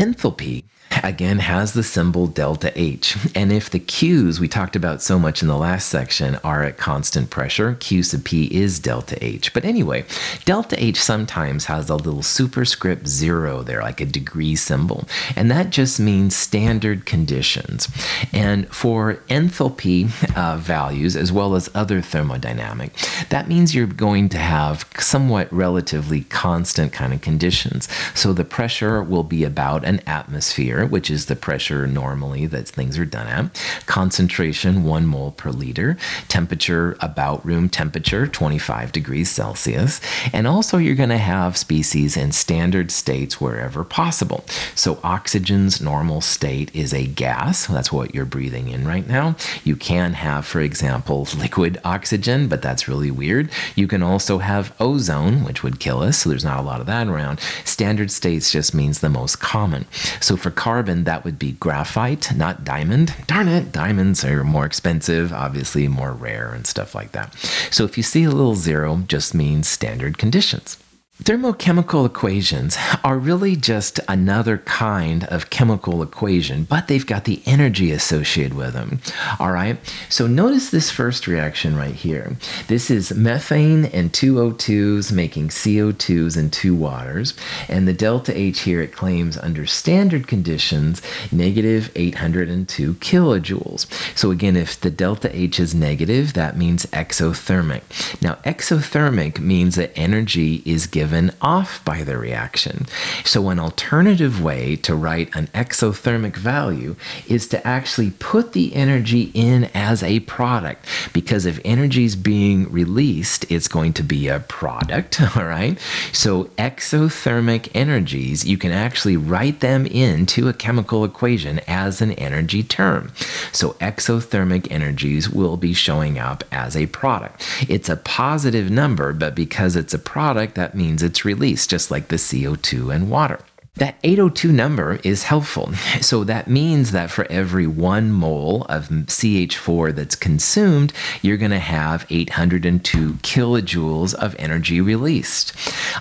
Enthalpy again has the symbol delta H. And if the Q's we talked about so much in the last section are at constant pressure, Q sub P is delta H. But anyway, delta H sometimes has a little superscript zero there, like a degree symbol. And that just means standard conditions. And for enthalpy uh, values, as well as other thermodynamic, that means you're going to have somewhat relatively constant kind of conditions. So the pressure will be about an atmosphere which is the pressure normally that things are done at, concentration 1 mole per liter, temperature about room temperature 25 degrees Celsius, and also you're going to have species in standard states wherever possible. So oxygen's normal state is a gas, that's what you're breathing in right now. You can have, for example, liquid oxygen, but that's really weird. You can also have ozone, which would kill us, so there's not a lot of that around. Standard states just means the most common. So for carbon, that would be graphite, not diamond. Darn it, diamonds are more expensive, obviously more rare and stuff like that. So if you see a little zero, just means standard conditions. Thermochemical equations are really just another kind of chemical equation, but they've got the energy associated with them. All right, so notice this first reaction right here. This is methane and two O2s making CO2s and two waters, and the delta H here it claims under standard conditions negative 802 kilojoules. So again, if the delta H is negative, that means exothermic. Now, exothermic means that energy is given given off by the reaction. So, an alternative way to write an exothermic value is to actually put the energy in as a product because if energy is being released, it's going to be a product, all right? So, exothermic energies, you can actually write them into a chemical equation as an energy term. So, exothermic energies will be showing up as a product. It's a positive number, but because it's a product, that means it's released, just like the CO2 and water. That 802 number is helpful. So that means that for every one mole of CH4 that's consumed, you're going to have 802 kilojoules of energy released.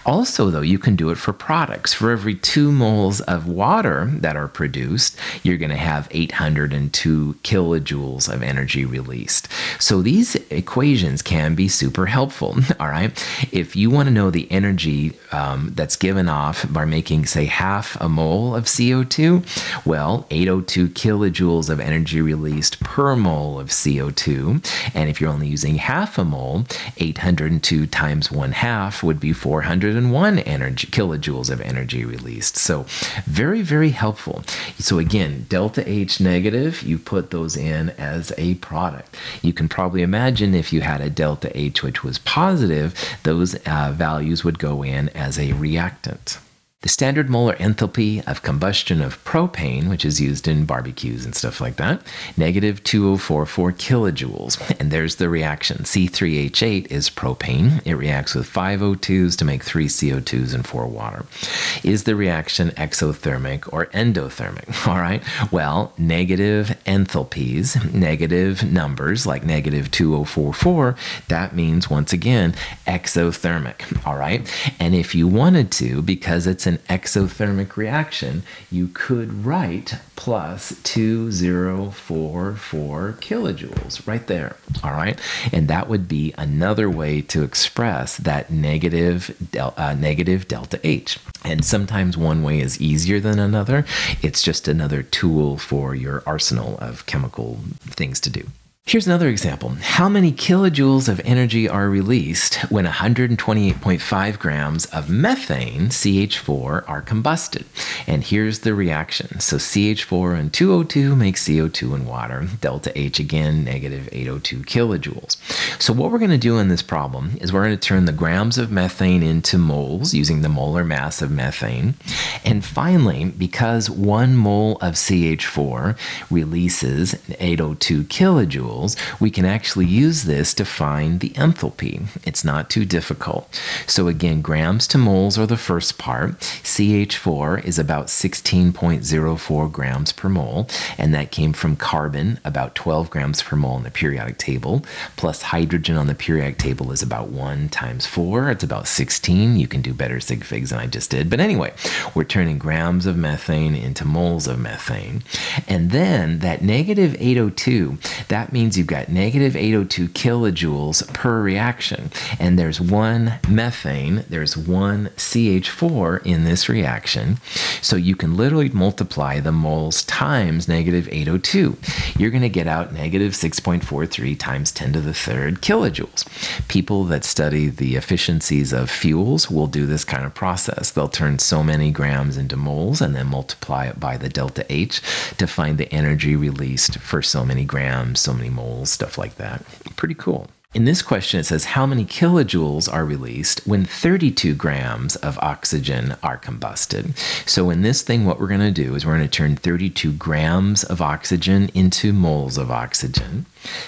Also, though, you can do it for products. For every two moles of water that are produced, you're going to have 802 kilojoules of energy released. So these equations can be super helpful. All right. If you want to know the energy um, that's given off by making, say, half a mole of CO2? Well, 802 kilojoules of energy released per mole of CO2. And if you're only using half a mole, 802 times one half would be 401 energy, kilojoules of energy released. So, very, very helpful. So, again, delta H negative, you put those in as a product. You can probably imagine if you had a delta H which was positive, those uh, values would go in as a reactant. The standard molar enthalpy of combustion of propane, which is used in barbecues and stuff like that, negative 2044 kilojoules. And there's the reaction. C3H8 is propane. It reacts with five O2s to make three CO2s and four water. Is the reaction exothermic or endothermic? All right. Well, negative enthalpies, negative numbers like negative 2044, that means once again exothermic. All right. And if you wanted to, because it's an exothermic reaction, you could write plus 2044 kilojoules right there. All right. And that would be another way to express that negative, del- uh, negative delta H. And sometimes one way is easier than another. It's just another tool for your arsenal of chemical things to do. Here's another example. How many kilojoules of energy are released when 128.5 grams of methane, CH4, are combusted? And here's the reaction. So CH4 and 2O2 make CO2 and water. Delta H again, negative 802 kilojoules. So what we're going to do in this problem is we're going to turn the grams of methane into moles using the molar mass of methane. And finally, because one mole of CH4 releases 802 kilojoules, we can actually use this to find the enthalpy. It's not too difficult. So again, grams to moles are the first part. CH4 is about 16.04 grams per mole, and that came from carbon, about 12 grams per mole in the periodic table, plus hydrogen on the periodic table is about 1 times 4. It's about 16. You can do better sig figs than I just did. But anyway, we're turning grams of methane into moles of methane. And then that negative 802, that means you've got negative 802 kilojoules per reaction. And there's one methane, there's one CH4 in this reaction. So you can literally multiply the moles times negative 802. You're going to get out negative 6.43 times 10 to the third kilojoules. People that study the efficiencies of fuels will do this kind of process. They'll turn so many grams into moles and then multiply it by the delta H to find the energy released for so many grams, so many moles, stuff like that. Pretty cool. In this question, it says how many kilojoules are released when 32 grams of oxygen are combusted. So, in this thing, what we're going to do is we're going to turn 32 grams of oxygen into moles of oxygen.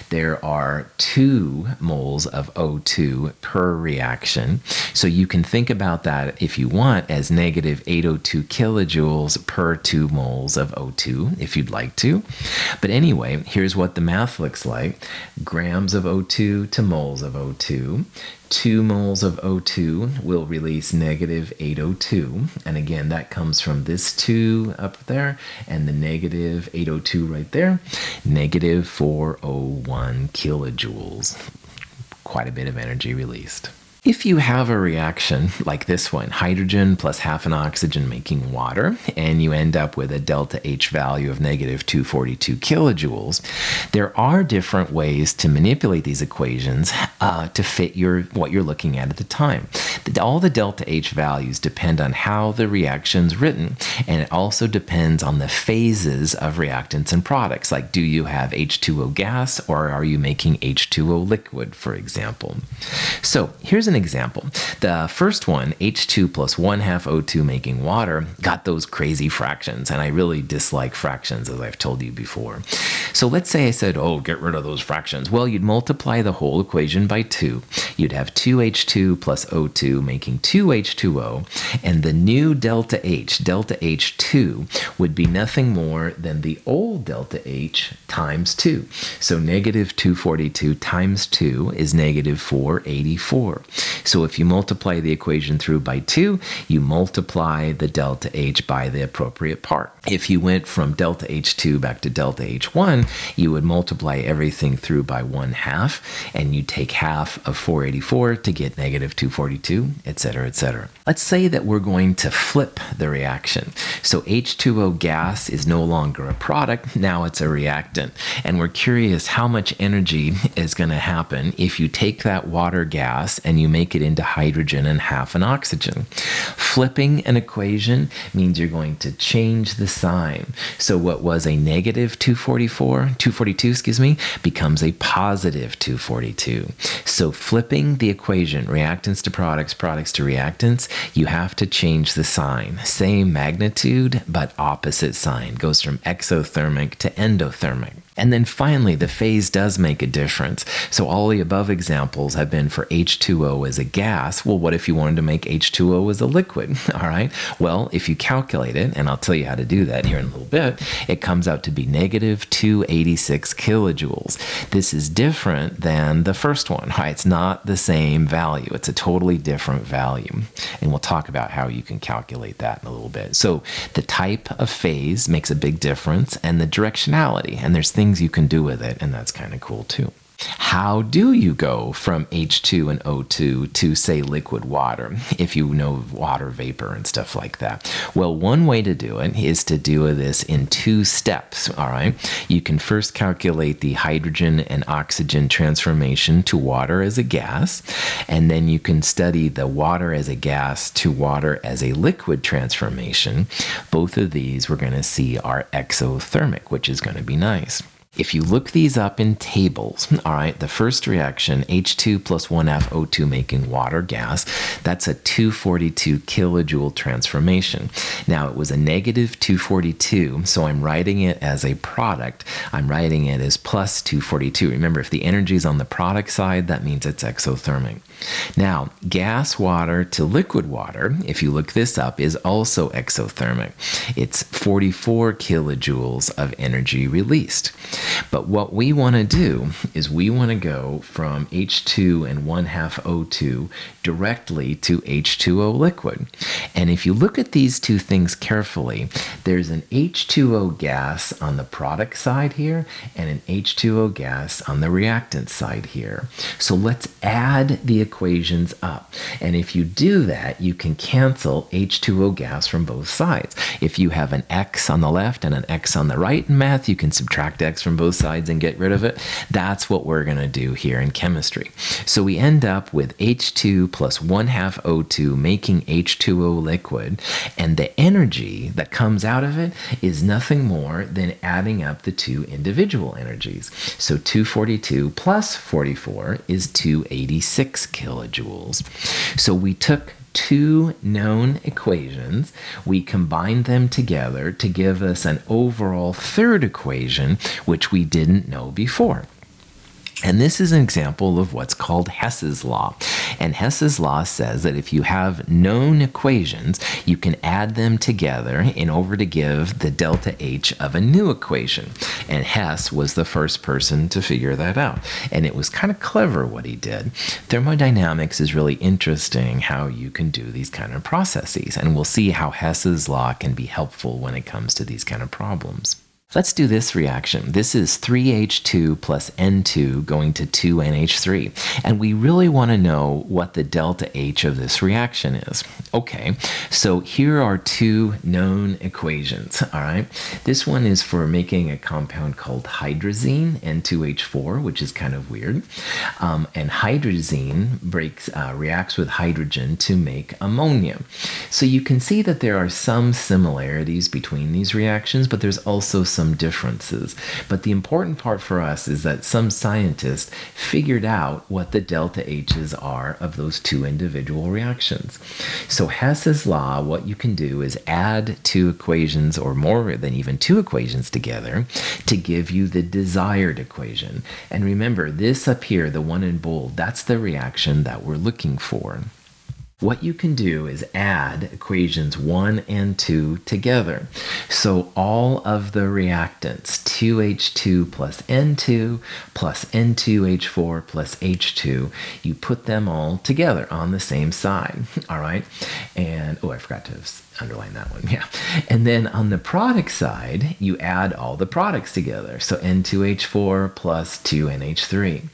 There are two moles of O2 per reaction. So you can think about that if you want as negative 802 kilojoules per two moles of O2 if you'd like to. But anyway, here's what the math looks like grams of O2 to moles of O2. 2 moles of O2 will release negative 802. And again, that comes from this 2 up there and the negative 802 right there. Negative 401 kilojoules. Quite a bit of energy released. If you have a reaction like this one, hydrogen plus half an oxygen making water, and you end up with a delta H value of negative 242 kilojoules, there are different ways to manipulate these equations uh, to fit your what you're looking at at the time. All the delta H values depend on how the reaction's written, and it also depends on the phases of reactants and products. Like, do you have H2O gas or are you making H2O liquid, for example? So here's an example. The first one, H2 plus 1 half O2 making water, got those crazy fractions, and I really dislike fractions, as I've told you before. So let's say I said, oh, get rid of those fractions. Well, you'd multiply the whole equation by 2. You'd have 2H2 plus O2 making 2H2O, and the new delta H, delta H2, would be nothing more than the old delta H times 2. So negative 242 times 2 is negative 484. So if you multiply the equation through by 2, you multiply the delta H by the appropriate part. If you went from delta H2 back to delta H1, you would multiply everything through by 1 half, and you take half of 484 to get negative 242, etc., etc. Let's say that we're going to flip the reaction. So H2O gas is no longer a product, now it's a reactant. And we're curious how much energy is going to happen if you take that water gas and you make it into hydrogen and half an oxygen. Flipping an equation means you're going to change the sign. So what was a negative 244, 242, excuse me, becomes a positive 242. So flipping the equation, reactants to products, products to reactants, you have to change the sign. Same magnitude, but opposite sign. Goes from exothermic to endothermic. And then finally, the phase does make a difference. So all the above examples have been for H2O as a gas. Well, what if you wanted to make H2O as a liquid? All right. Well, if you calculate it, and I'll tell you how to do that here in a little bit, it comes out to be negative 286 kilojoules. This is different than the first one. Right? It's not the same value. It's a totally different value. And we'll talk about how you can calculate that in a little bit. So the type of phase makes a big difference and the directionality. And there's things you can do with it, and that's kind of cool too. How do you go from H2 and O2 to, say, liquid water, if you know water vapor and stuff like that? Well, one way to do it is to do this in two steps, all right? You can first calculate the hydrogen and oxygen transformation to water as a gas, and then you can study the water as a gas to water as a liquid transformation. Both of these we're going to see are exothermic, which is going to be nice. If you look these up in tables, all right, the first reaction, H2 plus 1F O2 making water gas, that's a 242 kilojoule transformation. Now, it was a negative 242, so I'm writing it as a product. I'm writing it as plus 242. Remember, if the energy is on the product side, that means it's exothermic. Now, gas water to liquid water, if you look this up, is also exothermic. It's 44 kilojoules of energy released. But what we want to do is we want to go from H2 and 1 half O2 directly to H2O liquid. And if you look at these two things carefully, there's an H2O gas on the product side here and an H2O gas on the reactant side here. So let's add the equations up. And if you do that, you can cancel H2O gas from both sides. If you have an X on the left and an X on the right in math, you can subtract X from both sides and get rid of it. That's what we're going to do here in chemistry. So we end up with H2 plus 1 half O2 making H2O liquid. And the energy that comes out of it is nothing more than adding up the two individual energies. So 242 plus 44 is 286 kilojoules. So we took two known equations, we combined them together to give us an overall third equation, which we didn't know before. And this is an example of what's called Hess's law. And Hess's law says that if you have known equations, you can add them together in order to give the delta H of a new equation. And Hess was the first person to figure that out. And it was kind of clever what he did. Thermodynamics is really interesting how you can do these kind of processes. And we'll see how Hess's law can be helpful when it comes to these kind of problems. Let's do this reaction. This is 3H2 plus N2 going to 2NH3. And we really want to know what the delta H of this reaction is. Okay, so here are two known equations, all right? This one is for making a compound called hydrazine, N2H4, which is kind of weird. Um, and hydrazine breaks, uh, reacts with hydrogen to make ammonia. So you can see that there are some similarities between these reactions, but there's also some some differences. But the important part for us is that some scientists figured out what the delta H's are of those two individual reactions. So Hess's law, what you can do is add two equations or more than even two equations together to give you the desired equation. And remember, this up here, the one in bold, that's the reaction that we're looking for what you can do is add equations 1 and 2 together. So all of the reactants, 2H2 plus N2 plus N2H4 plus H2, you put them all together on the same side. All right. And oh, I forgot to underline that one. Yeah. And then on the product side, you add all the products together. So N2H4 plus 2NH3.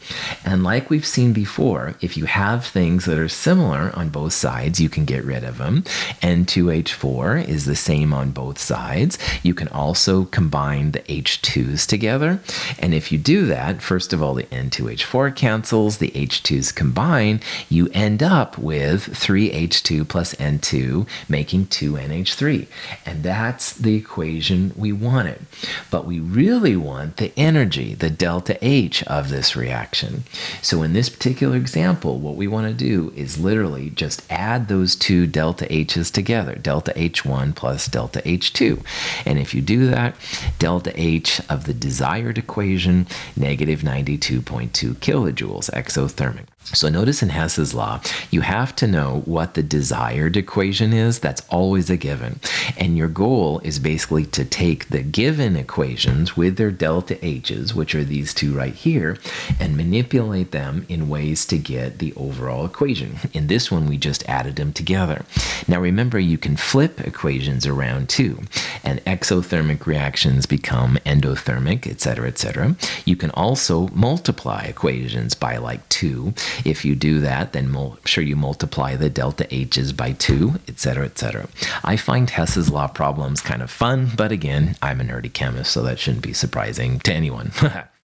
And like we've seen before, if you have things that are similar on both sides, you can get rid of them. N2H4 is the same on both sides. You can also combine the H2s together. And if you do that, first of all, the N2H4 cancels, the H2s combine, you end up with 3H2 plus N2 making 2 2NH3. And that's the equation we wanted. But we really want the energy, the delta H of this reaction. So in this particular example, what we want to do is literally just add those two delta H's together, delta H1 plus delta H2. And if you do that, delta H of the desired equation, negative 92.2 kilojoules exothermic. So notice in Hess's law, you have to know what the desired equation is. That's always a given. And your goal is basically to take the given equations with their delta H's, which are these two right here, and manipulate them in ways to get the overall equation. In this one, we just added them together. Now remember, you can flip equations around too, and exothermic reactions become endothermic, etc., etc. You can also multiply equations by like 2 if you do that, then make sure you multiply the delta H's by 2, etc., etc. I find Hess's law problems kind of fun, but again, I'm a nerdy chemist, so that shouldn't be surprising to anyone.